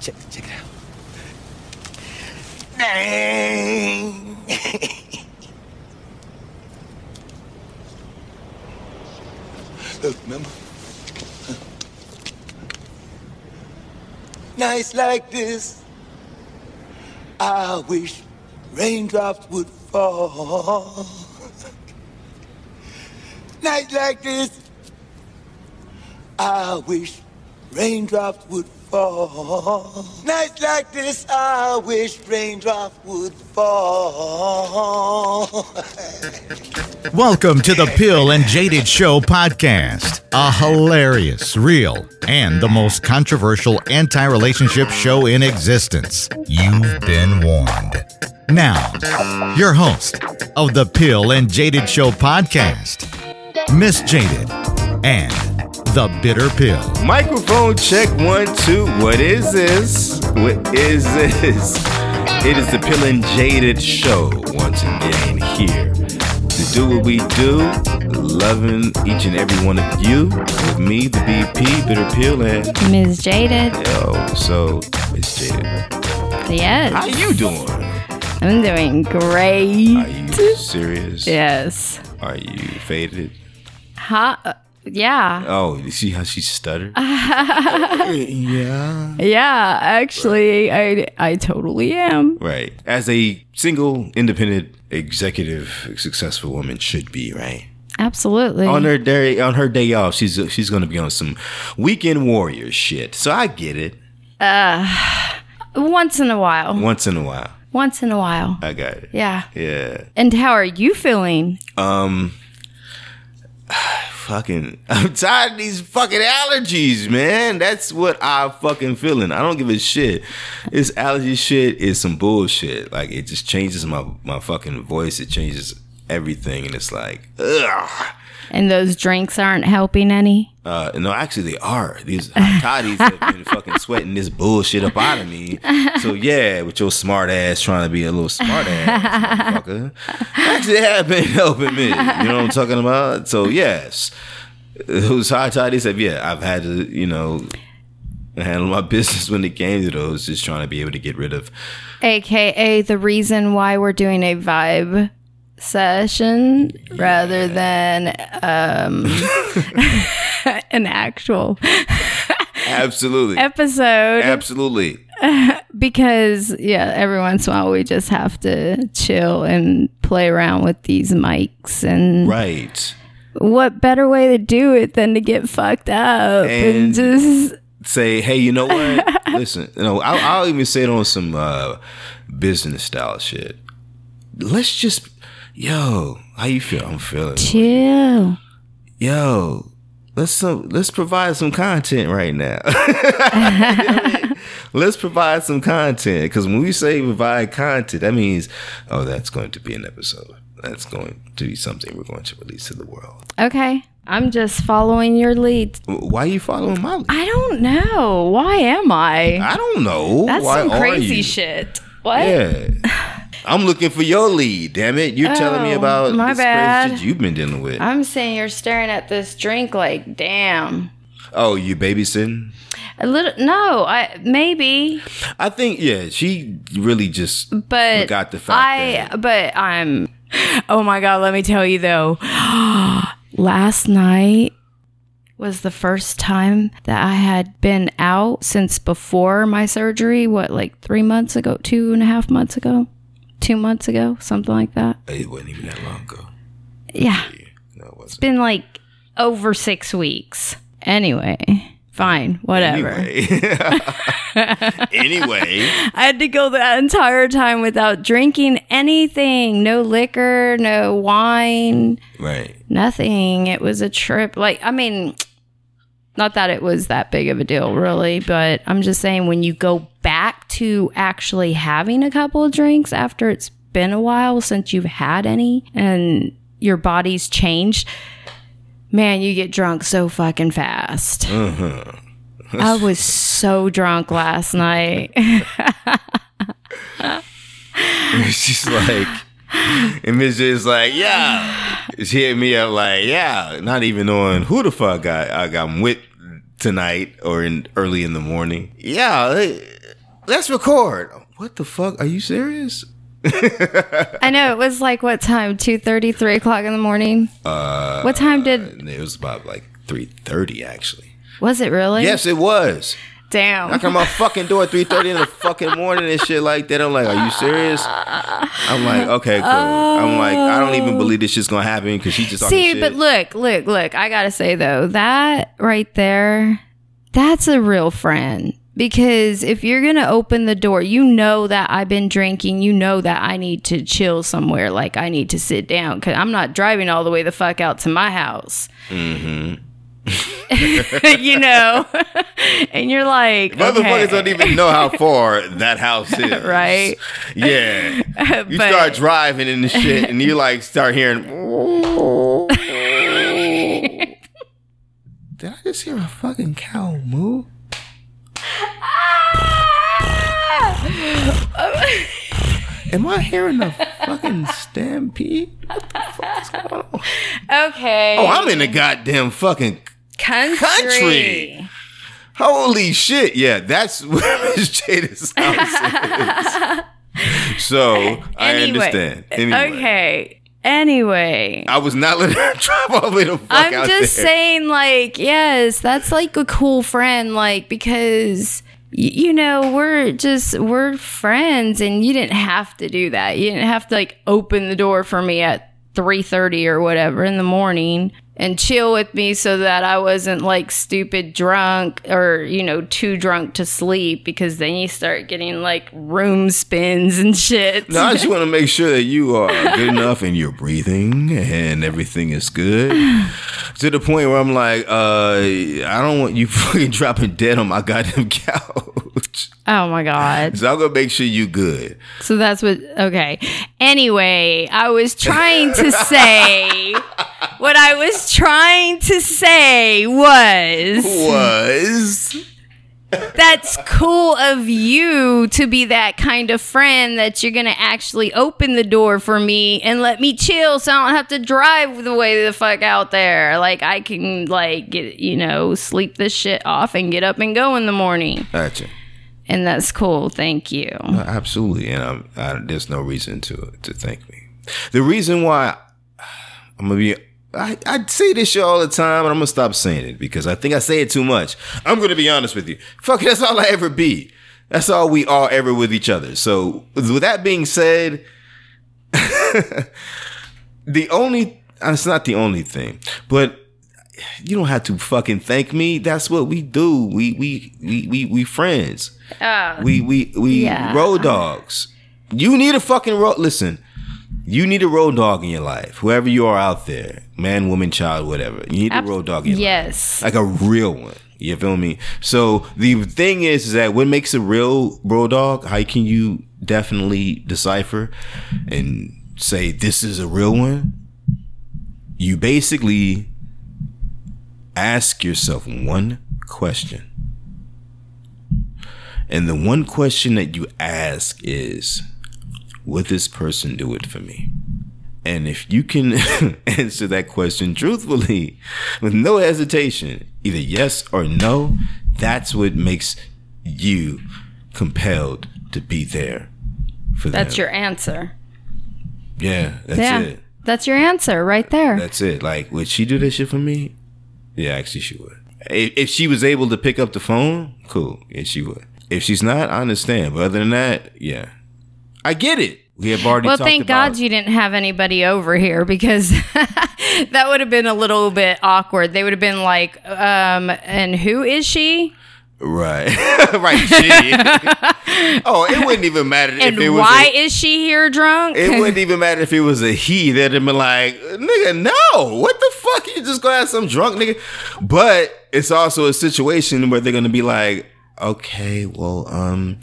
check, check it out. Dang. Look, remember? Nights like this, I wish raindrops would fall. Nights like this, I wish raindrops would fall. Nights like this, I wish raindrops would fall. Welcome to the Pill and Jaded Show podcast, a hilarious, real, and the most controversial anti relationship show in existence. You've been warned. Now, your host of the Pill and Jaded Show podcast, Miss Jaded and the Bitter Pill. Microphone check one, two. What is this? What is this? It is the Pill and Jaded Show once again here to do what we do, loving each and every one of you with me, the BP, Bitter Pill, and Ms. Jaded. yo. So, Miss Jaded, Yes. how are you doing? I'm doing great. Are you serious? Yes. Are you faded? Huh? Yeah. Oh, you see how she stuttered? yeah. Yeah, actually, I I totally am. Right. As a single, independent, executive, successful woman should be, right? Absolutely. On her day on her day off, she's she's gonna be on some weekend warrior shit. So I get it. Uh once in a while. Once in a while. Once in a while. I got it. Yeah. Yeah. And how are you feeling? Um fucking I'm tired of these fucking allergies, man. That's what I'm fucking feeling. I don't give a shit. This allergy shit is some bullshit. Like it just changes my my fucking voice. It changes everything and it's like ugh. And those drinks aren't helping any? Uh, no, actually, they are. These hot toddies have been fucking sweating this bullshit up out of me. So yeah, with your smart ass trying to be a little smart ass, motherfucker. Actually, they have been helping me. You know what I'm talking about? So yes, those hot toddies have. Yeah, I've had to, you know, handle my business when it came to those. Just trying to be able to get rid of. AKA the reason why we're doing a vibe session rather than um, an actual Absolutely, episode. absolutely. because yeah every once in a while we just have to chill and play around with these mics and Right. what better way to do it than to get fucked up and, And- just say, hey, you know what? Listen, you know, I'll, I'll even say it on some uh, business style shit. Let's just, yo, how you feel? I'm feeling. chill Yo, let's some, let's provide some content right now. let's provide some content because when we say provide content, that means, oh, that's going to be an episode. That's going to be something we're going to release to the world. okay i'm just following your lead Why are you following my? i don't know why am i I don't know. that's Why some crazy shit what Yeah. I'm looking for your lead, damn it. You're telling me Oh, about my bad. you've been dealing with. i'm saying you're staring at this drink like damn oh, you babysitting? a little no i maybe I think, yeah, she really just but forgot the fact I that. but I'm Oh my god, let me tell you though. Last night was the first time that I had been out since before my surgery. What, like three months ago, two and a half months ago, two months ago, something like that. It wasn't even that long ago. Yeah, No, it wasn't. been like over six weeks. Anyway, fine, whatever. Anyway. anyway. I had to go that entire time without drinking anything. No liquor, no wine, Right. nothing. It was a trip. Like, I mean, not that it was that big of a deal, really, but I'm just saying when you go back to actually having a couple of drinks after it's been a while since you've had any and your body's changed, man, you get drunk so fucking fast. Mm-hmm. I was so drunk last night. She's like, and Miss J is like, yeah. She hit me up like, yeah, not even knowing who the fuck I, I got with tonight or in early in the morning. Yeah, let's record. What the fuck? Are you serious? I know it was like what time? Two thirty, three o'clock in the morning. Uh, what time did it was about like three thirty actually. was it really? Yes, it was. Damn. Knock on my fucking door at three thirty in the fucking morning and shit like that. I'm like, are you serious? I'm like, okay, cool. I'm like, I don't even believe this shit's gonna happen because she just See, shit. but look, look, look. I gotta say though, that right there, that's a real friend. Because if you're gonna open the door, you know that I've been drinking. You know that I need to chill somewhere. Like I need to sit down because I'm not driving all the way the fuck out to my house. Mm-hmm. you know, and you're like, Motherfuckers okay. don't even know how far that house is. Right. Yeah. You But- start driving and shit, and you like start hearing. Did I just hear a fucking cow moo? Am I hearing a fucking stampede? What the fuck is going on? okay. Oh, I'm in the goddamn fucking country. country. Holy shit. Yeah, that's where Miss Jaded's house is. So I understand. Anyway. Okay. Anyway. I was not letting her drive all the way the fuck I'm out just there. saying, like, yes, that's like a cool friend, like, because you know we're just we're friends, and you didn't have to do that. You didn't have to like open the door for me at three thirty or whatever in the morning and chill with me so that I wasn't like stupid drunk or you know too drunk to sleep because then you start getting like room spins and shit. No, I just want to make sure that you are good enough and you're breathing and everything is good. to the point where I'm like, uh, I don't want you fucking dropping dead on my goddamn couch. oh my god. So I'm gonna make sure you good. So that's what. Okay. Anyway, I was trying to say. what I was trying to say was Was that's cool of you to be that kind of friend that you're gonna actually open the door for me and let me chill so I don't have to drive the way the fuck out there. Like I can like get you know sleep this shit off and get up and go in the morning, gotcha. And that's cool. Thank you. Absolutely, and I, there's no reason to to thank me. The reason why I'm gonna be, I, I say this shit all the time, and I'm gonna stop saying it because I think I say it too much. I'm gonna be honest with you. Fuck, that's all I ever be. That's all we are ever with each other. So, with that being said, the only, it's not the only thing, but you don't have to fucking thank me. That's what we do. We we we we we friends. Oh. We we we Yeah. road dogs. You need a fucking road. Listen, you need a road dog in your life. Whoever you are out there, man, woman, child, whatever. You need a road dog in your life. Yes. Like a real one. You feel me? So the thing is, is that what makes a real road dog? How can you definitely decipher and say this is a real one? You basically ask yourself one question. And the one question that you ask is, would this person do it for me? And if you can answer that question truthfully, with no hesitation, either yes or no, that's what makes you compelled to be there for them. That's your answer. yeah. That's yeah. it. That's your answer right there. That's it. Like, would she do that shit for me? Yeah, actually, she would. If, if she was able to pick up the phone, cool. Yeah, she would. If she's not, I understand. But other than that, yeah, I get it. We have already. well, thank God you didn't have anybody over here because that would have been a little bit awkward. They would have been like, um, and who is she? Right, right. She. oh, it wouldn't even matter And if it was. why A, is she here drunk? it wouldn't even matter if it was a he. They'd have been like, "Nigga, no! What the fuck? You just gonna have some drunk nigga?" But it's also a situation where they're gonna be like, "Okay, well, um."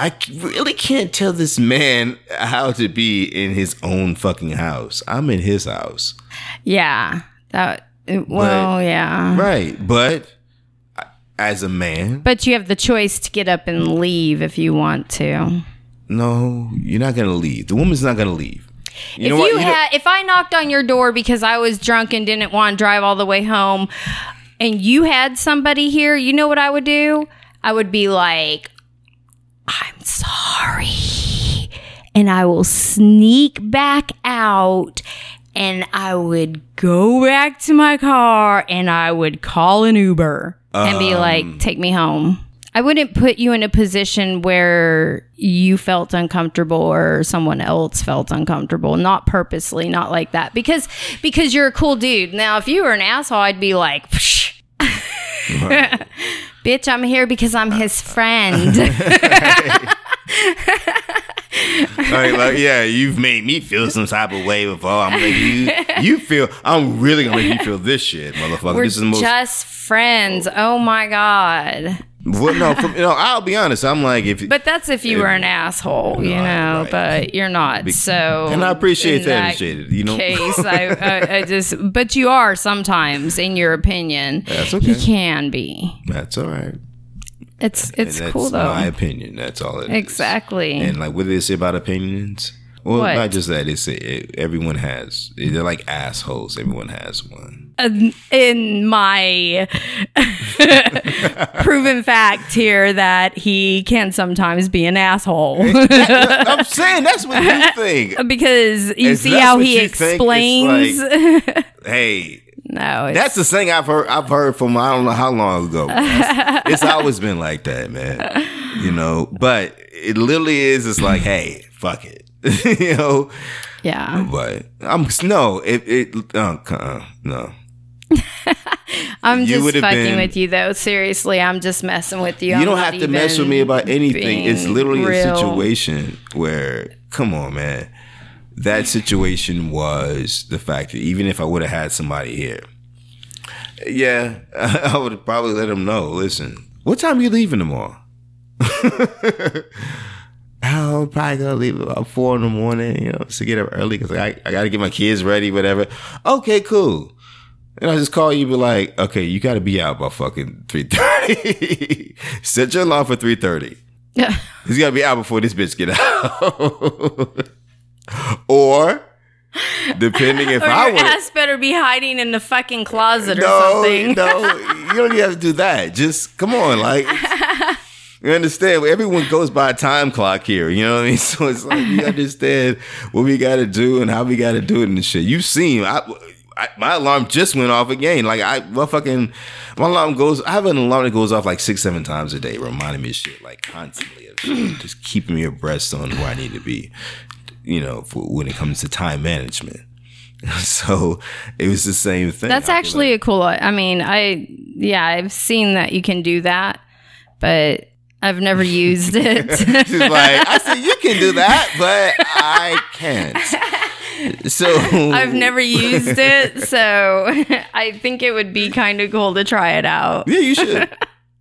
I really can't tell this man how to be in his own fucking house. I'm in his house. yeah. That. Well, yeah. Right. But as a man, But you have the choice to get up and leave if you want to. no, you're not going to leave. The woman's not going to leave. You if know what? you You had, if I knocked on your door because I was drunk and didn't want to drive all the way home, and you had somebody here, you know what I would do? I would be like, "I'm sorry. And I will sneak back out and I would go back to my car and I would call an Uber and be um. like, take me home. I wouldn't put you in a position where you felt uncomfortable or someone else felt uncomfortable, not purposely, not like that. Because because you're a cool dude. Now, if you were an asshole, I'd be like, Psh. bitch, I'm here because I'm his friend. like, like, yeah, you've made me feel some type of way before. I'm like, you, you feel, I'm really gonna make you feel this shit, motherfucker. We're this is the most. just friends. Oh my god. Well, no, from, you know, I'll be honest. I'm like, if But that's if you were an asshole, you know. right. But you're not. So, and I appreciate in that, Jaded. You know, case, I, I, I just. But you are sometimes, in your opinion. That's okay. He can be. that's all right. It's it's that's cool though. My opinion. That's all it is. Exactly. And like, what do they say about opinions? Well, What? not just that. It's it, everyone has. They're like assholes. Everyone has one. in my proven fact here that he can sometimes be an asshole I'm saying that's what you think. because you If see how he explains. it's Hey, no, That's the thing I've heard. I've heard from I don't know how long ago. It's always been like that, man. You know, but it literally is. It's like, hey, fuck it. you know, yeah. but I'm no. It it uh, uh, no. I'm You just fucking been- with you though. Seriously, I'm just messing with you. You I'm don't have to mess with me about anything. It's literally a situation where, come on, man. That situation was the fact that even if I would have had somebody here, yeah, I would probably let them know. Listen, what time are you leaving tomorrow? I'm probably gonna leave about four in the morning, you know, to get up early because I, I got to get my kids ready, whatever. Okay, cool. And I just call you, be like, okay, you got to be out by fucking three thirty. Set your alarm for three thirty. Yeah. He's got to be out before this bitch get out. Or, depending if Or I your ass better be hiding in the fucking closet or No, something. no, you don't even have to do that. Just come on, like you understand. Everyone goes by a time clock here. You know what I mean? So it's like you understand what we got to do and how we got to do it and shit. You've seen. I, I, my alarm just went off again. Like I, my fucking, my alarm goes. I have an alarm that goes off like six, seven times a day, reminding me of shit, like constantly, of shit, just keeping me abreast on where I need to be. You know, for when it comes to time management. So it was the same thing. That's actually a cool. I mean, I yeah, I've seen that you can do that, but I've never used it. She's like, I said, you can do that, but I can't. So I've never used it, so I think it would be kind of cool to try it out. Yeah, you should.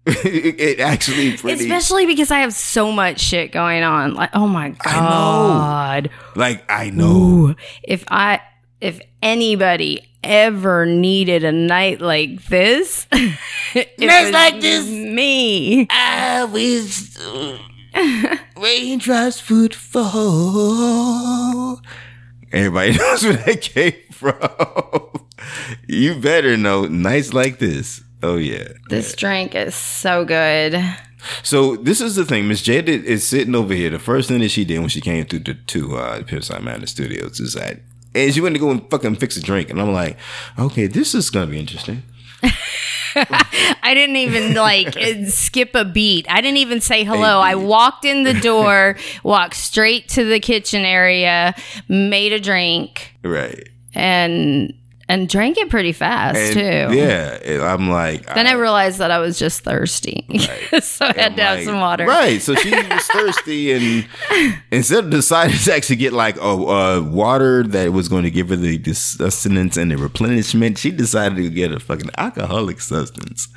it actually pretty Especially because I have so much shit going on. Like, oh my god. like I know. Ooh, if I if anybody ever needed a night like this, nights like this, me. I wish uh, raindrops would fall. Everybody knows where that came from. you better know. Nights like this. Oh yeah. This drink is so good. So this is the thing. Miss Jaded is sitting over here. The first thing that she did when she came through the to uh Pipside Mountain Studios is that and she went to go and fucking fix a drink. And I'm like, okay, this is gonna be interesting. I didn't even like skip a beat. I didn't even say hello. I walked in the door, walked straight to the kitchen area, made a drink, Right. and and drank it pretty fast And too. Yeah. I'm like Then I realized that I was just thirsty, so I had to have some water. Right. So she was thirsty and instead of deciding to actually get like a uh, water that was going to give her the, the sustenance and the replenishment, she decided to get a fucking alcoholic substance.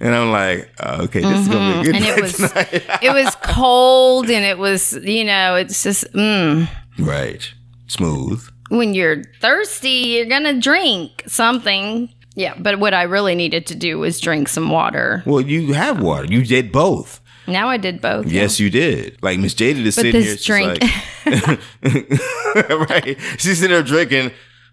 And I'm like, uh, okay, this is gonna be a good Mm-hmm. And night it was it was cold, and it was you know it's just mm. right. Smooth. When you're thirsty, you're gonna drink something. Yeah, but what I really needed to do was drink some water. Well, you have water. You did both. Now I did both. Yes, you did. Like Miss Jaded is But sitting this here. drink- like, right. She's sitting there drinking.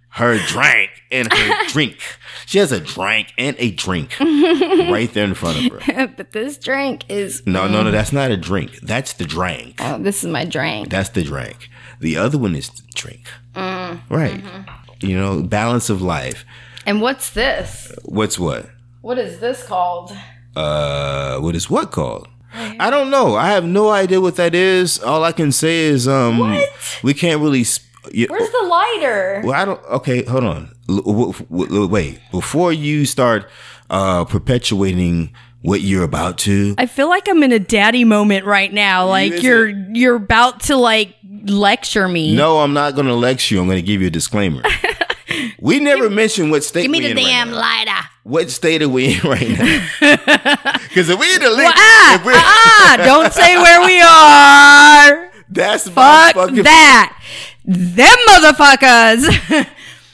her drink and her drink. She has a drink and a drink right there in front of her. but this drink is. No, no, no, mm. that's not a drink. That's the drink. Oh, this is my drink. That's the drink. The other one is drink. Mm, Right. mm-hmm. You know, balance of life. And what's this? What's what? What is this called? Uh, what is what called? I don't know. I have no idea what that is. All I can say is, um, What? we can't really. Sp- Where's the lighter? well, I don't. Okay, hold on. L- w- w- wait, before you start uh perpetuating what you're about to, I feel like I'm in a daddy moment right now. Like you're you're about to like lecture me. no, I'm not going to lecture you. I'm going to give you a disclaimer. we never mentioned what state Give me we the in right damn now. lighter. What state are we in right now? Because if we're in the link, Ah, if we, ah, don't say where we are. that's my Fuck fucking that. Them motherfuckers.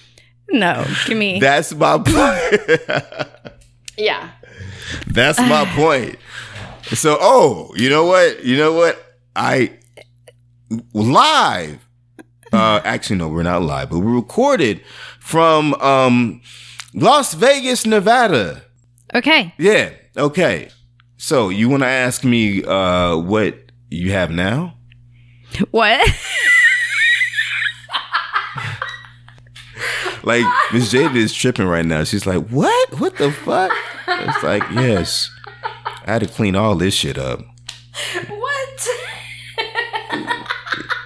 no, give me. That's my point. yeah. That's my point. So, oh, you know what? You know what? I live. Uh, actually, no, we're not live, but we recorded from um Las Vegas, Nevada. Okay. Yeah. Okay. So you want to ask me uh what you have now? What? Like Miss Jaded is tripping right now. She's like, "What? What the fuck?" It's like, yes, I had to clean all this shit up. what?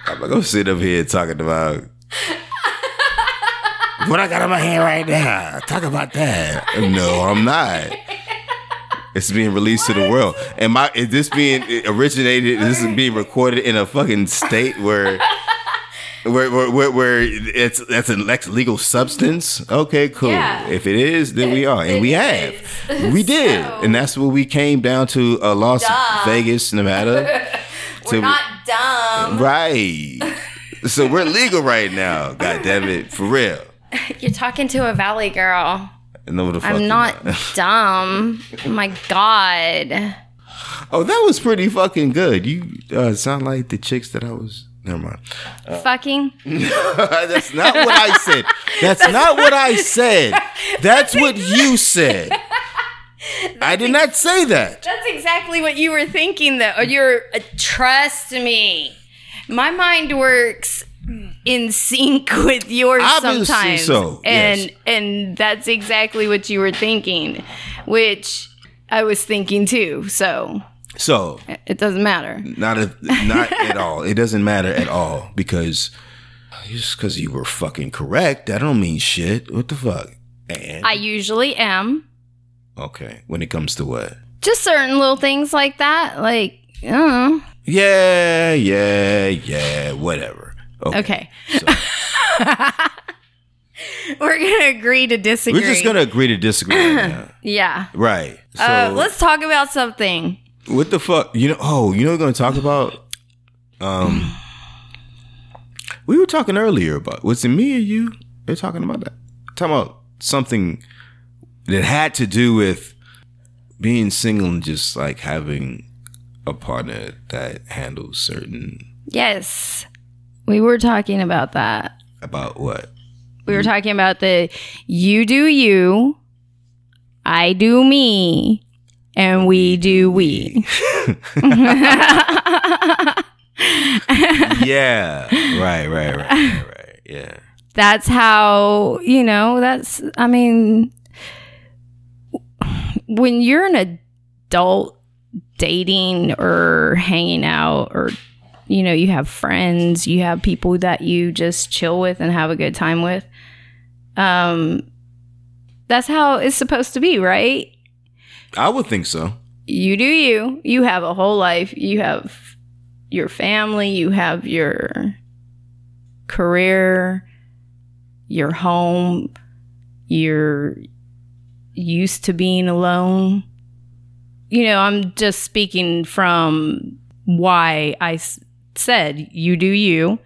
I'm not gonna sit up here talking about what I got in my hand right now. Talk about that. No, I'm not. It's being released to the world. Am I? Is this being originated? This is this being recorded in a fucking state where? Where, where, where, where it's that's an lex- legal substance? Okay, cool. Yeah. If it is, then we are, and we have, we did, So- and that's what we came down to uh, Las Duh. Vegas, Nevada. We're not dumb. Right. So we're legal right now. God damn it. For real. You're talking to a valley girl. No, the fuck I'm you're not dumb. Oh my god. Oh, that was pretty fucking good. You uh, sound like the chicks that I was. Never mind. Fucking. That's not what I said. That's not what I said. That's what you said. I did not say that. That's exactly what you were thinking, though. Or You're uh, trust me. My mind works in sync with yours Obviously sometimes, so, and yes. and that's exactly what you were thinking, which I was thinking too. So So, it doesn't matter. not a, not at all. It doesn't matter at all because just because you were fucking correct, that don't mean shit. What the fuck? And I usually am. okay, when it comes to what? Just certain little things like that, like. Uh, Yeah, yeah, yeah, whatever. Okay. okay, so we're gonna agree to disagree. we're just gonna agree to disagree right yeah. Right. So Uh, let's talk about something. What the fuck? You know? Oh, you know what we're gonna talk about? Um, we were talking earlier about was it me or you? They're talking about that. Talking about something that had to do with being single and just like having a partner that handles certain Yes. We were talking about that. about what? We were talking about the you do you, I do me, and we do we. yeah. Right. Right. Right. Right. Right. Yeah. That's how, you know, that's, I mean, when you're an adult dating or hanging out or, you know, you have friends, you have people that you just chill with and have a good time with. Um, that's how it's supposed to be, right? I would think so. you do you. You have a whole life. You have your family. You have your career, your home. You're used to being alone. You know, I'm just speaking from why I s- said you do you,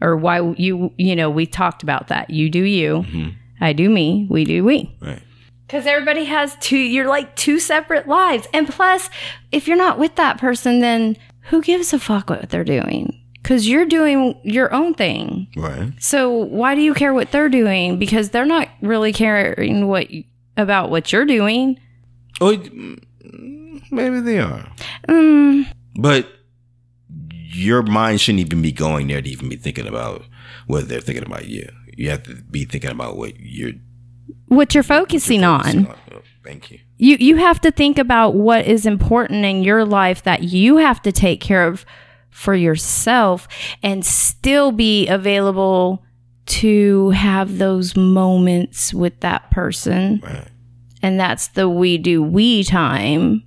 or why you, you know, we talked about that. You do you. Mhm. I do me. We do we. Right. Because everybody has two, you're like two separate lives. And plus, if you're not with that person, then who gives a fuck what they're doing? because you're doing your own thing. Right. So why do you care what they're doing? Because they're not really caring what about what you're doing. Mm, maybe they are. Mm, But your mind shouldn't even be going there to even be thinking about what they're thinking about you. You have to be thinking about what you're what you're focusing focusing on. Oh, thank you. You you have to think about what is important in your life that you have to take care of for yourself and still be available to have those moments with that person. Right. and that's the we do we time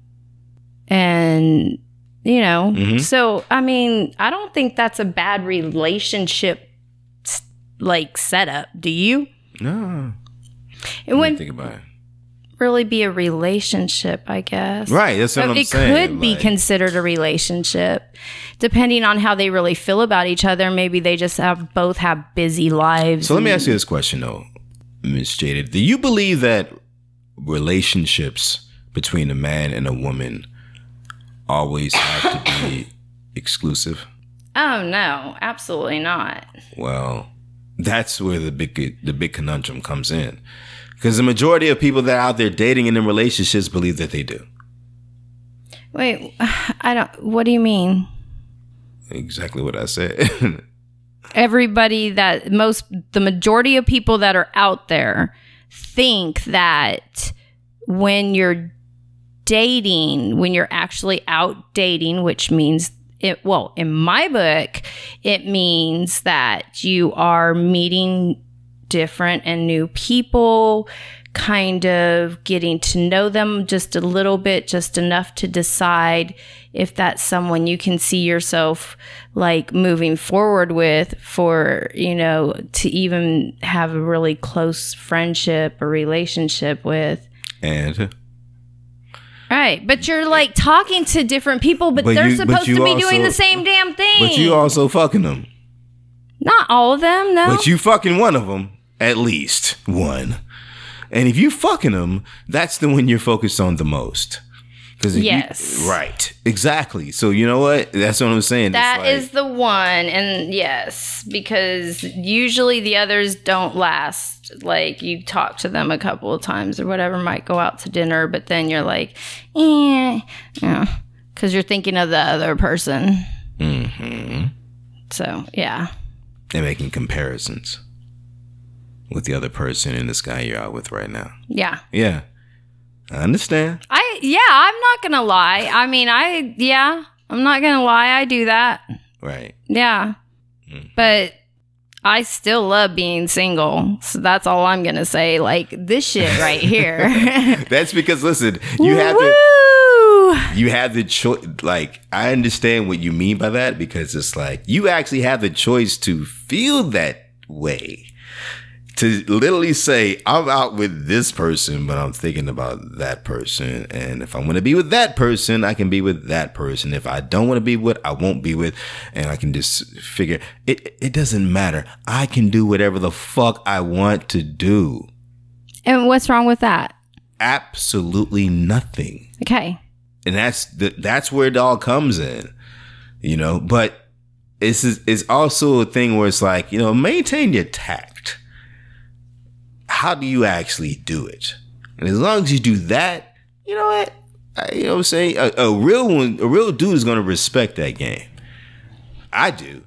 and you know Mhm. so i mean i don't think that's a bad relationship like setup do you No. It wouldn't think about it. really be a relationship i guess Right. That's what So I'm it saying. could be considered a relationship depending on how they really feel about each other maybe they just have both have busy lives So let me ask you this question though, Miss Jaded. Do you believe that relationships between a man and a woman always have to be exclusive? oh no absolutely not Well, that's where the big the big conundrum comes in. Because the majority of people that are out there dating and in relationships believe that they do. wait i don't what do you mean Exactly what I said. everybody that most the majority of people that are out there think that when you're dating when you're actually out dating which means it well in my book it means that you are meeting different and new people kind of getting to know them just a little bit just enough to decide if that's someone you can see yourself like moving forward with for you know to even have a really close friendship or relationship with. And? Right but you're like talking to different people but, But they're you- supposed you to be also- doing the same damn thing but you also fucking them. not all of them no. But you fucking one of them, at least one. And if you fucking them, that's the one you're focused on the most. Because Yes. right, exactly. So you know what? That's what I'm saying. That like- is the one, and yes, because usually the others don't last. Like you talk to them a couple of times or whatever, might go out to dinner, but then you're like, eh, yeah, because you're thinking of the other person. Mm-hmm. So yeah, and making comparisons with the other person in this guy you're out with right now. yeah. Yeah, I understand. I yeah, I'm not gonna lie. I mean, I yeah, I'm not gonna lie. I do that. Right. Yeah. Mm. But I still love being single. So that's all I'm going to say. Like this shit right here. That's because listen, you have to. You have the choice like i understand what you mean by that because it's like you actually have the choice to feel that way to literally say i'm out with this person but i'm thinking about that person and if i want to be with that person i can be with that person if i don't want to be with i won't be with and i can just figure it it doesn't matter i can do whatever the fuck i want to do And what's wrong with that? absolutely nothing Okay. and that's the, that's where it all comes in, you know. But it's it's also a thing where it's like you know maintain your tact. How do you actually do it? And as long as you do that, you know what, I, you know what I'm saying. A, a real one, a real dude is gonna respect that game. I do,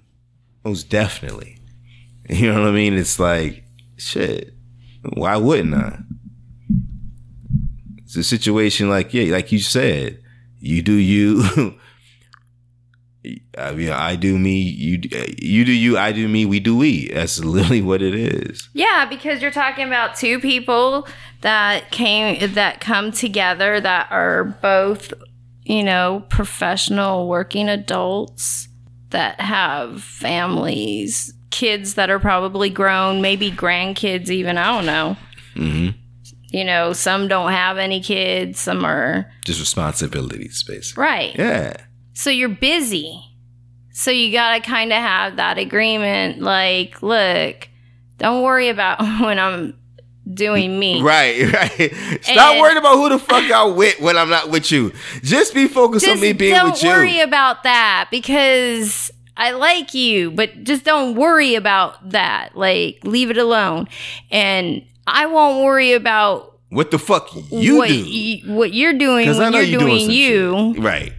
most definitely. You know what I mean? It's like shit. Why wouldn't I? It's a situation like yeah, like you said, you do you. I mean, I do me. You you do you. I do me. We do we. That's literally what it is. Yeah, because you're talking about two people that came that come together that are both, you know, professional working adults that have families, kids that are probably grown, maybe grandkids even, I don't know. hmm You know, some don't have any kids, some are Just responsibilities, basically. right. Yeah. So you're busy. So you got to kind of have that agreement like, look, don't worry about when I'm doing me. Right, right. Stop And- worrying about who the fuck I with when I'm not with you. Just be focused on me being with you. don't worry about that because I like you, but just don't worry about that. Like, leave it alone. And I won't worry about What the fuck you what, do? y- what you're doing when know you're you're doing, doing, you shit. Right.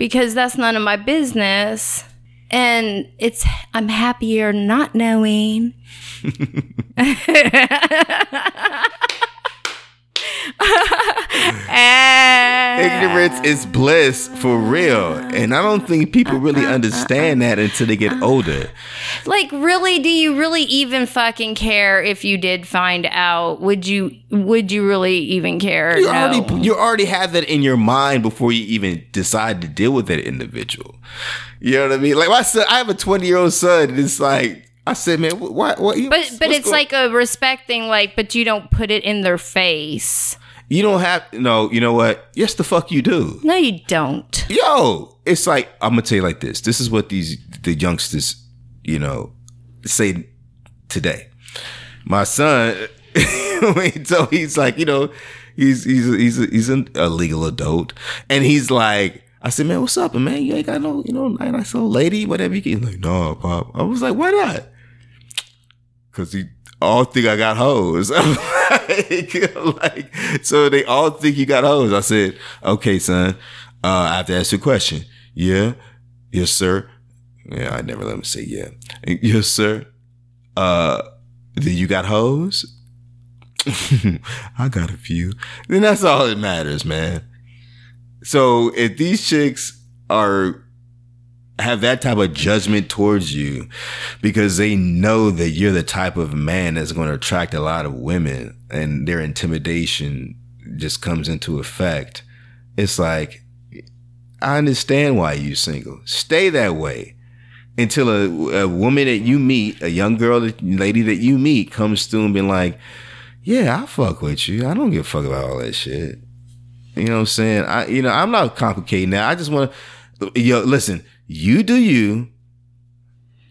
Because that's none of my business. And it's, I'm happier not knowing. And- Ignorance is bliss for real. And I don't think people really understand that until they get older. Like, really, do you really even fucking care if you did find out? Would you? Would you really even care? You No. already you already have that in your mind before you even decide to deal with that individual. You know what I mean? Like my son, I have a 20 year old son, and it's like I said, man, what? what, what But but it's like a respect thing. Like, but you don't put it in their face. You don't have no. You know what? Yes, the fuck you do. No, you don't. Yo, it's like I'm gonna tell you like this. This is what these the youngsters, you know, say today. My son, so he's like, you know, he's he's he's he's an, a legal adult, and he's like, I said, man, what's up, and man, you ain't got no, you know, nice, nice old lady, whatever. You can. He's like, no, pop. I was like, why not? Cause he all think I got hoes. Like, like, so they all think you got hoes. I said, okay, son, uh, I have to ask you a question. Yeah, yes, sir. Yeah, I never let him say yeah. Yes, sir. Uh, then you got hoes? I got a few. Then that's all that matters, man. So if these chicks are have that type of judgment towards you because they know that you're the type of man that's going to attract a lot of women and their intimidation just comes into effect. It's like, I understand why you're single. Stay that way until a, a woman that you meet, a young girl, that, lady that you meet comes through and be like, yeah, I fuck with you. I don't give a fuck about all that shit. You know what I'm saying? I, you know, I'm not complicating that. I just want to, yo, listen, you do you.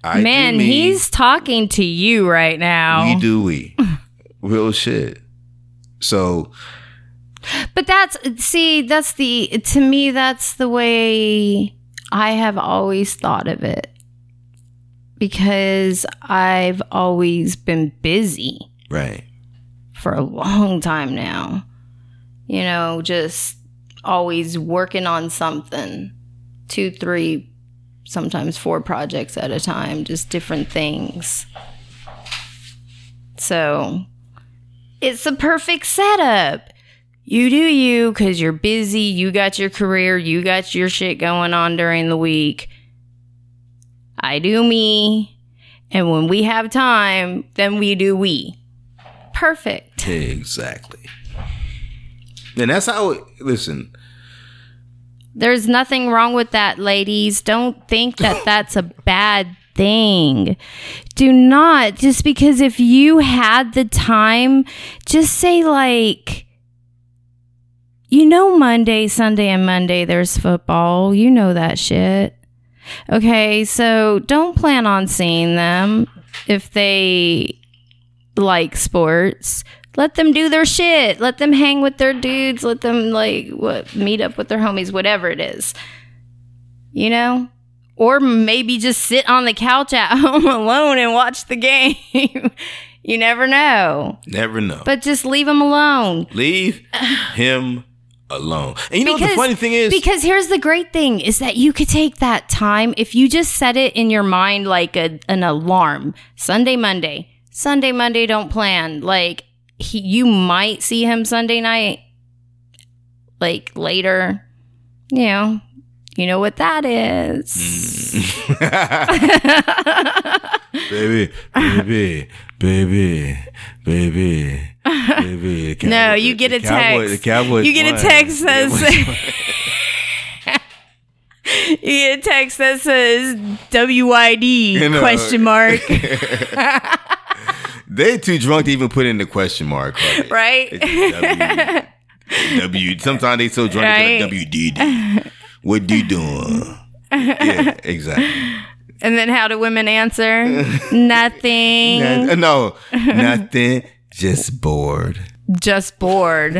I do Man, me. he's talking to you right now. we do we. Real shit. So But that's see, that's the to me that's the way I have always thought of it. Because I've always been busy right. for a long time now. You know, just always working on something. Two, three, sometimes four projects at a time, just different things. So it's a perfect setup. You do you because you're busy. You got your career. You got your shit going on during the week. I do me. And when we have time, then we do we. Perfect. Exactly. And that's how it, listen, There's nothing wrong with that, ladies. Don't think that that's a bad thing. Do not, just because if you had the time, just say, like, you know, Monday, Sunday, and Monday there's football. You know that shit. Okay, so don't plan on seeing them if they like sports. Let them do their shit. Let them hang with their dudes. Let them like what meet up with their homies, whatever it is. You know? Or maybe just sit on the couch at home alone and watch the game. you never know. never know. But just leave them alone. Leave him alone. And you know what the funny thing is? because here's the great thing is that you could take that time if you just set it in your mind like a, an alarm sunday monday sunday monday don't plan like he, you might see him sunday night like later. You know you know what that is. Mm. Baby, baby, baby, baby, baby. The no you get a Cowboy- text. The Cowboys you get a text that says you get a text that says You know. question mark They too drunk to even put in the question mark. right It's W, W. Sometimes they so drunk they Right. put WDD. What do you doing? Yeah, exactly. And then how do women answer? Nothing. Uh, No, nothing. Just bored. Just bored.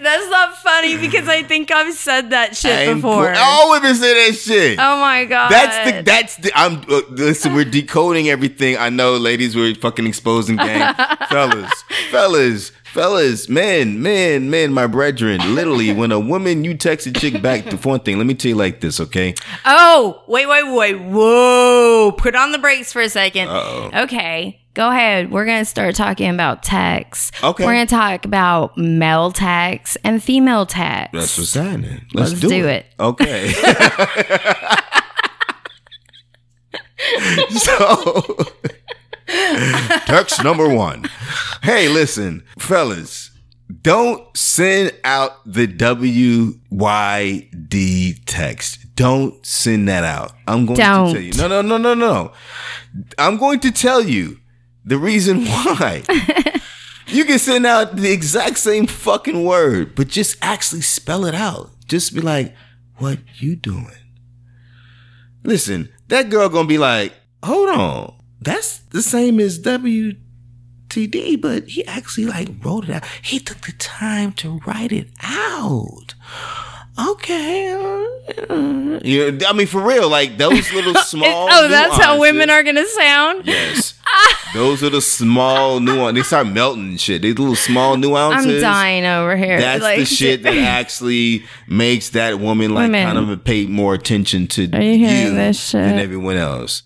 That's not funny because I think I've said that shit before. po- All women say that shit. Oh my god. That's the that's the I'm uh, listen, we're decoding everything. I know ladies we're fucking exposing gang. fellas, fellas, fellas, men, men, men, my brethren. Literally, when a woman you text a chick back the one thing, let me tell you like this, okay? Oh, wait, wait, wait. Whoa. Put on the brakes for a 2nd Uh-oh. Okay. Go ahead. We're going to start talking about text. Okay. We're going to talk about male text and female text. That's what's happening. Let's, Let's do, do it. it. Okay. so, text number one. Hey, listen, fellas, don't send out the WYD text. Don't send that out. I'm going Don't. to tell you. No, no, no, no, no. I'm going to tell you the reason why. You can send out the exact same fucking word, but just actually spell it out. Just be like, what you doing? Listen, that girl gonna be like, hold on. That's the same as WTD, but he actually like wrote it out. He took the time to write it out. Okay. You know, I mean, for real, like those little small. oh, that's how women are going to sound? Yes. Those are the small nuances. They start melting shit. These little small nuances. I'm dying over here. That's Like, the shit that actually makes that woman like Women. kind of pay more attention to Are you hearing this than shit? everyone else.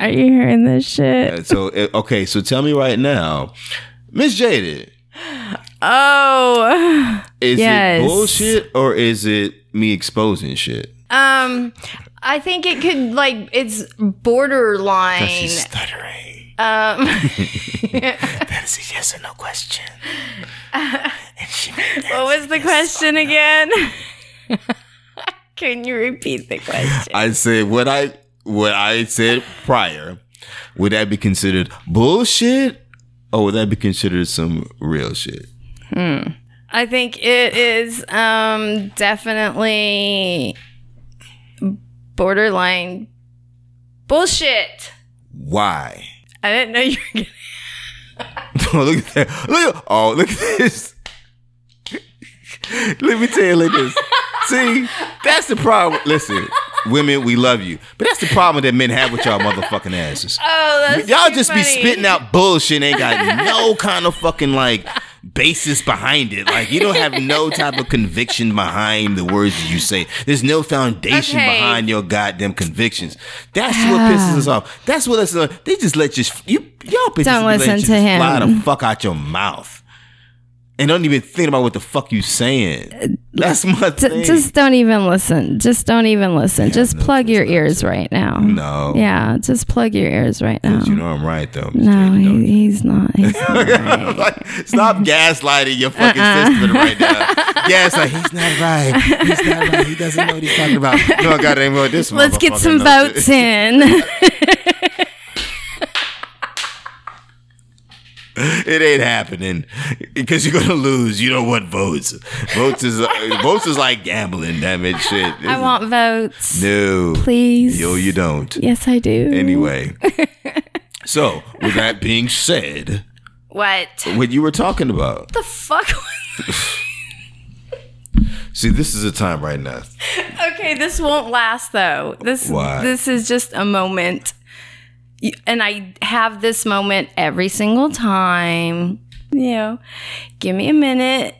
Are you hearing this shit? And so uh, okay, so tell me right now, Miss Jaded, Oh. is Yes. it bullshit or is it me exposing shit? Um, I think it could, like, it's borderline. She's stuttering. Um, That is a yes or no question. and she what was the question again? Can you repeat the question? I said what I what I said prior. Would that be considered bullshit, or would that be considered some real shit? I think it is um definitely borderline bullshit. Why? I didn't know you were gonna Oh, look at that! Look at, oh, look at this. Let me tell you like this. See, that's the problem. Listen, women, we love you, but that's the problem that men have with y'all motherfucking asses. Oh, that's Y'all just be spitting out bullshit. Ain't got no kind of fucking like basis behind it. Like you don't have no type of conviction behind the words that you say. There's no foundation Okay. behind your goddamn convictions. That's what pisses us off. That's what us. Uh, they just let you. You y'all bitches Don't listen to him. Fly the fuck out your mouth. And don't even think about what the fuck you saying. Uh, That's my D- thing. just don't even listen. Just don't even listen. just no, plug your ears right now. no. Yeah, just plug your ears right now. You know I'm right though. No, he, he's not. He's not right. like, stop gaslighting your fucking uh-uh. sister right now. Gaslight, he's not right. He's not right. He doesn't know what he's talking about. No, I got any anymore. This one. Let's get some votes in. It ain't happening because you're gonna lose. You don't want votes. Votes is votes is like gambling. Damn it, shit. I want votes. no. Please. Yo, you don't. Yes, I do. Anyway. So, with that being said, What? what you were talking about. the fuck? See, this is a time right now. okay, this won't last though. This Why? this is just a moment. And I have this moment every single time. You know, give me a minute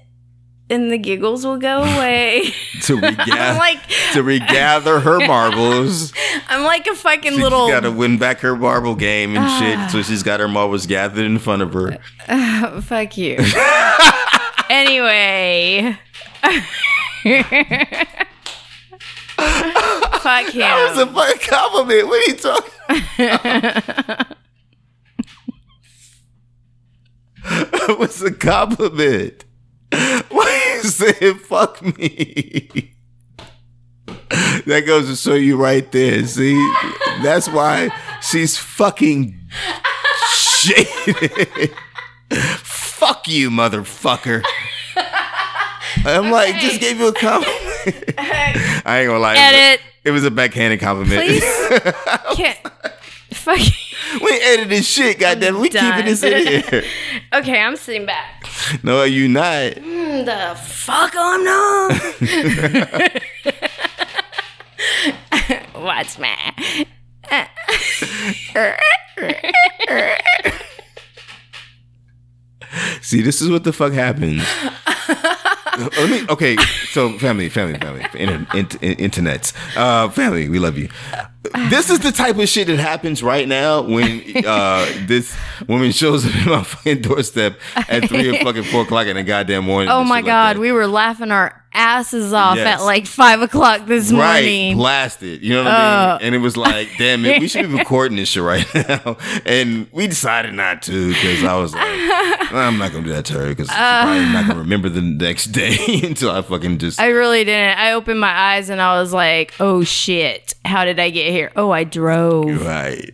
and the giggles will go away. To regather, like to regather her marbles. I'm like a fucking She's little got to win back her marble game and shit. Ah. So she's got her marbles gathered in front of her. Uh, fuck you. anyway. Fuck him. That was a fucking compliment. What are you talking? It was a compliment. Why you saying fuck me? That goes to show you right there. See, that's why she's fucking shaded. fuck you, motherfucker. I'm like, just gave you a compliment. I ain't gonna lie. Edit. It was a backhanded compliment. Please. Can't. Fuck. we editing shit, goddamn. We done. keeping this in here. Okay, I'm sitting back. no, you not. Mm, the fuck I'm not. What's my? See, this is what the fuck happens. Let me. Okay, so family, family, family, inter, int, internets, uh, family, we love you. This is the type of shit that happens right now when uh, this woman shows up at my fucking doorstep at three or fucking four o'clock in the goddamn morning. Oh my shit like god, we were laughing our asses off Yes. at like five o'clock this Right, morning. blasted. You know what I mean? And it was like, damn it, we should be recording this shit right now. And we decided not to because I was like, I'm not gonna do that to her because I'm not gonna remember the next day until I fucking just. I really didn't. I opened my eyes and I was like, "Oh shit! How did I get here? Oh, I drove." right.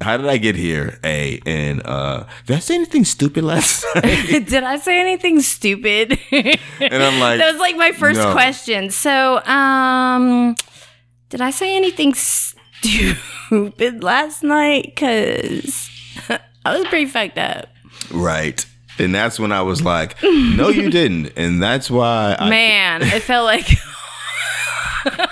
How did I get here? A and uh, did I say anything stupid last night? did I say anything stupid? And I'm like, that was like my first no. question. So, um, did I say anything stupid last night? Cause I was pretty fucked up. right. And that's when I was like, no, you didn't. And that's why I, Man, it felt like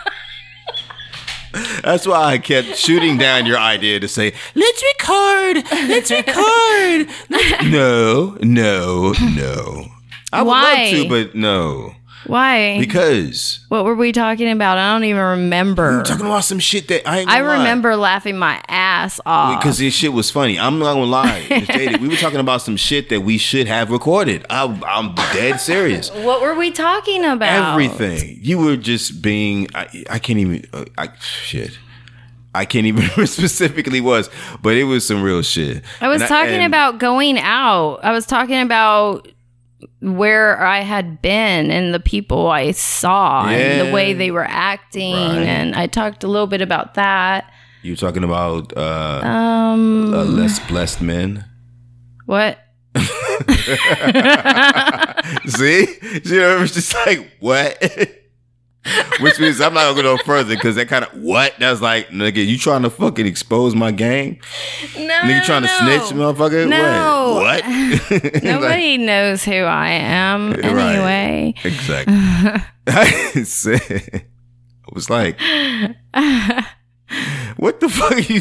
That's why I kept shooting down your idea to say, let's record, let's record. Let's-" no, no, no. I would Why? love to, but no. Why? Because what were we talking about? I don't even remember. we're talking about some shit that I ain't I gonna lie. remember laughing my ass off. Because this shit was funny. I'm not gonna lie. We were talking about some shit that we should have recorded. I, I'm dead serious. what were we talking about? Everything. You were just being. I, I can't even. uh, I shit. I can't even remember specifically was, but it was some real shit. I was And talking and- about going out. I was talking about where I had been and the people I saw and the way they were acting. Right. And I talked a little bit about that. You were talking about uh, Um, uh, less blessed men. what? See, you know, it was just like what. Which means I'm not gonna go no further because that kind of what that's like, nigga, you trying to fucking expose my game? No, Nigga trying to snitch, motherfucker? No. What? What? Nobody knows who I am Right. anyway. Exactly. I said, I was like, what the fuck? You,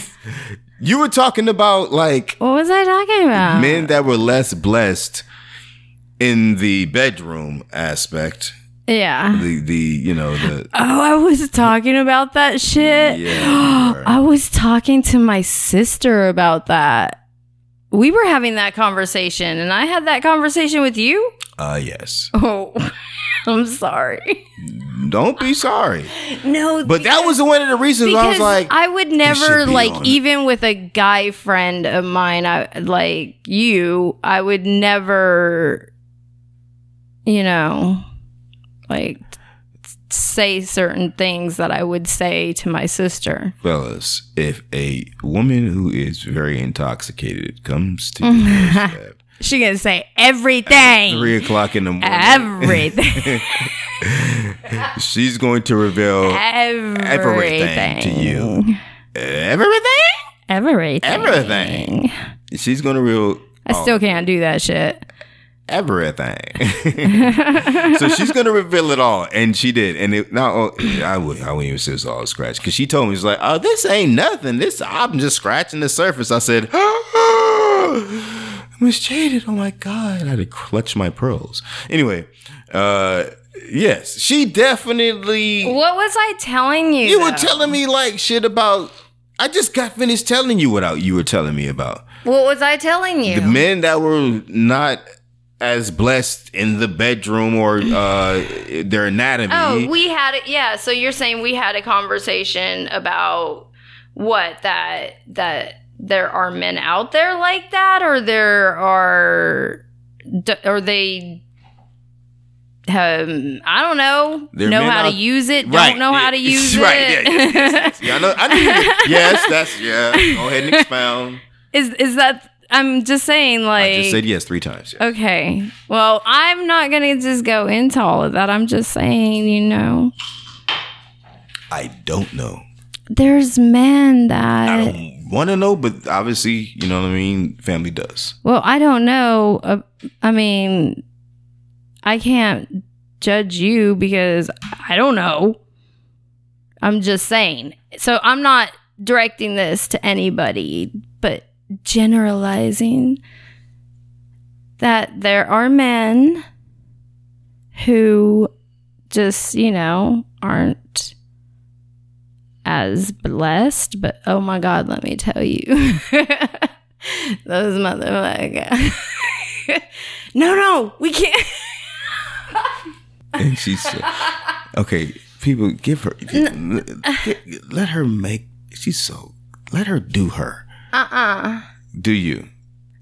you were talking about like What was I talking about? men that were less blessed in the bedroom aspect. Yeah. The the you know the Oh, I was talking about that shit. yeah. I was talking to my sister about that. We were having that conversation, and I had that conversation with you. Uh yes. Oh, I'm sorry. Don't be sorry. No, But that was one of the reasons I was because like, I would never like on it. even with a guy friend of mine, I like you. I would never, you know, like say certain things that I would say to my sister. fellas, if a woman who is very intoxicated comes to doorstep She gonna say everything. three o'clock in the morning, Everything. she's going to reveal everything. everything to you. Everything, Everything. everything. She's going to reveal I still can't do that shit. Everything. so she's gonna reveal it all, and she did. And it, now I would I wouldn't even say it's all scratch because she told me it's like, oh, this ain't nothing. This I'm just scratching the surface. I said, Miss Jaded. Oh my god! I had to clutch my pearls. Anyway, uh, yes, she definitely. What was I telling you? You were telling me like shit about. I just got finished telling you what I- you were telling me about What was I telling you? the men that were not as blessed in the bedroom or uh, their anatomy. Oh, we had it. Yeah. So you're saying we had a conversation about what that that there are men out there like that, or there are, or they. Um, I don't know. There know how out- to use it. Right, Don't know yeah, how to use right, it. Yeah, yes, yes, yes. Yeah, I know. I knew yes, that's yeah. Go ahead and expound. is is that? I'm just saying, like. I just said yes three times. Yeah. Okay. Well, I'm not going to just go into all of that. I'm just saying, you know, I don't know. there's men that. I don't want to know, but obviously, you know what I mean. Family does. Well, I don't know. Uh, I mean, I can't judge you because I don't know. I'm just saying. So I'm not directing this to anybody, but generalizing that there are men who just, you know, aren't as blessed, but oh my God, let me tell you. Those motherfuckers. no, no, we can't. And she said, "Okay, people, give her, get- let her make. She's so let her do her. Uh uh Do you?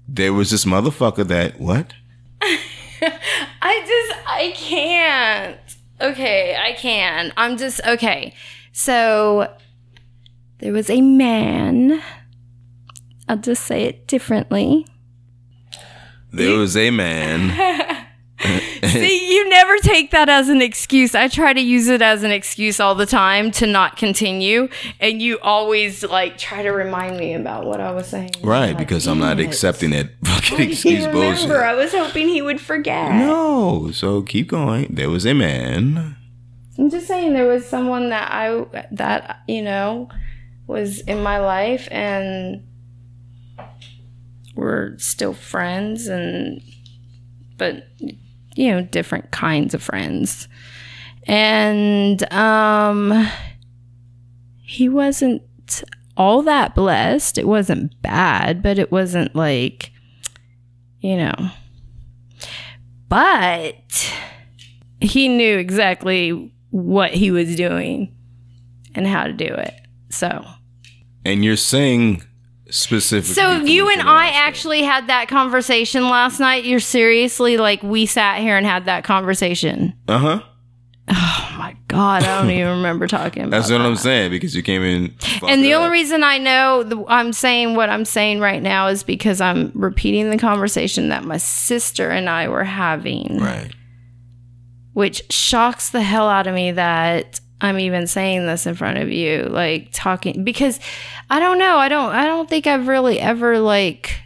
There was this motherfucker that what? I just, I can't. Okay, I can. I'm just, okay. So there was a man. I'll just say it differently. There was a man. See, you never take that as an excuse. I try to use it as an excuse all the time to not continue, and you always like try to remind me about what I was saying. Right, Like, because I'm not it. accepting that fucking Why did he excuse remember? bullshit. I was hoping he would forget. No, so keep going. There was a man. I'm just saying there was someone that I that you know was in my life and we're still friends and but you know different kinds of friends. And um he wasn't all that blessed. It wasn't bad, but it wasn't like you know. But he knew exactly what he was doing and how to do it. So, And you're saying specifically. so you and I actually had that conversation last night. You're seriously like we sat here and had that conversation. Uh huh. Oh my god, I don't even remember talking about. That's what that. I'm saying because you came in. And the only reason I know the, I'm saying what I'm saying right now is because I'm repeating the conversation that my sister and I were having. Right. which shocks the hell out of me that I'm even saying this in front of you, like talking because I don't know, I don't I don't think I've really ever like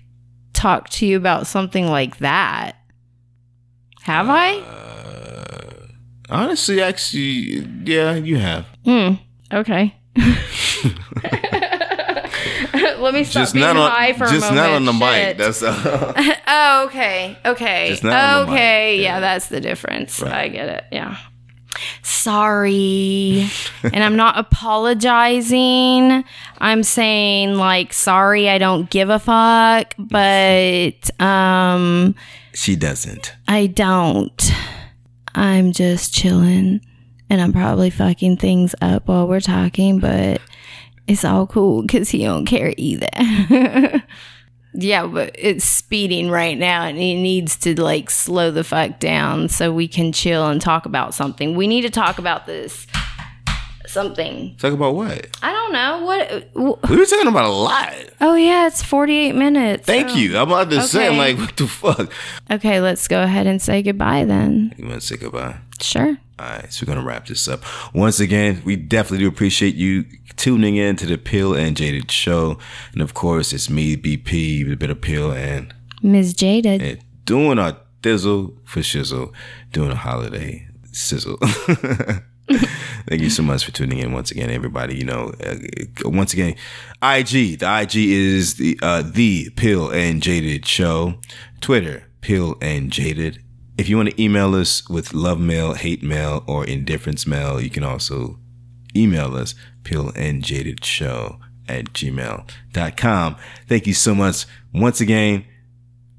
talked to you about something like that. Have I? Honestly, actually, yeah, you have. Hmm. Okay. Let me stop Just being not high on. for Just a moment. not on the mic. That's uh, oh, okay. Okay. Just not on the mic. okay. Yeah. Yeah. that's the difference. Right. I get it. Yeah. Sorry. and I'm not apologizing. I'm saying like sorry, I don't give a fuck, but um she doesn't. I don't. I'm just chilling and I'm probably fucking things up while we're talking, but it's all cool because he don't care either. yeah, but it's speeding right now and he needs to like slow the fuck down so we can chill and talk about something. We need to talk about this something. Talk about what? I don't know. What? wh- We were talking about a lot. Oh, yeah, it's 48 minutes. Thank Oh. you. I'm about to say, I'm like, what the fuck? Okay, let's go ahead and say goodbye then. You want to say goodbye? Sure. All right, so we're gonna wrap this up. Once again, we definitely do appreciate you tuning in to the Pill and Jaded show, and of course, it's me, BP, with a bit of Pill and, Ms. Jaded. and doing our thizzle for shizzle, doing a holiday sizzle. Thank you so much for tuning in once again, everybody. You know, uh, once again, IG. The IG is the uh, the Pill and Jaded Show. Twitter, Pill and Jaded. If you want to email us with love mail, hate mail, or indifference mail, you can also email us pill and jaded show at gmail.com. Thank you so much once again.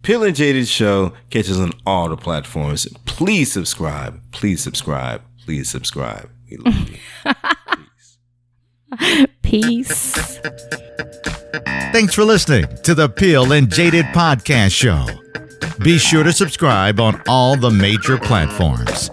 Pill and Jaded Show. catches on all the platforms. Please subscribe. Please subscribe. Please subscribe. We love you. Peace. Thanks for listening to the Pill and Jaded Podcast Show. Be sure to subscribe on all the major platforms.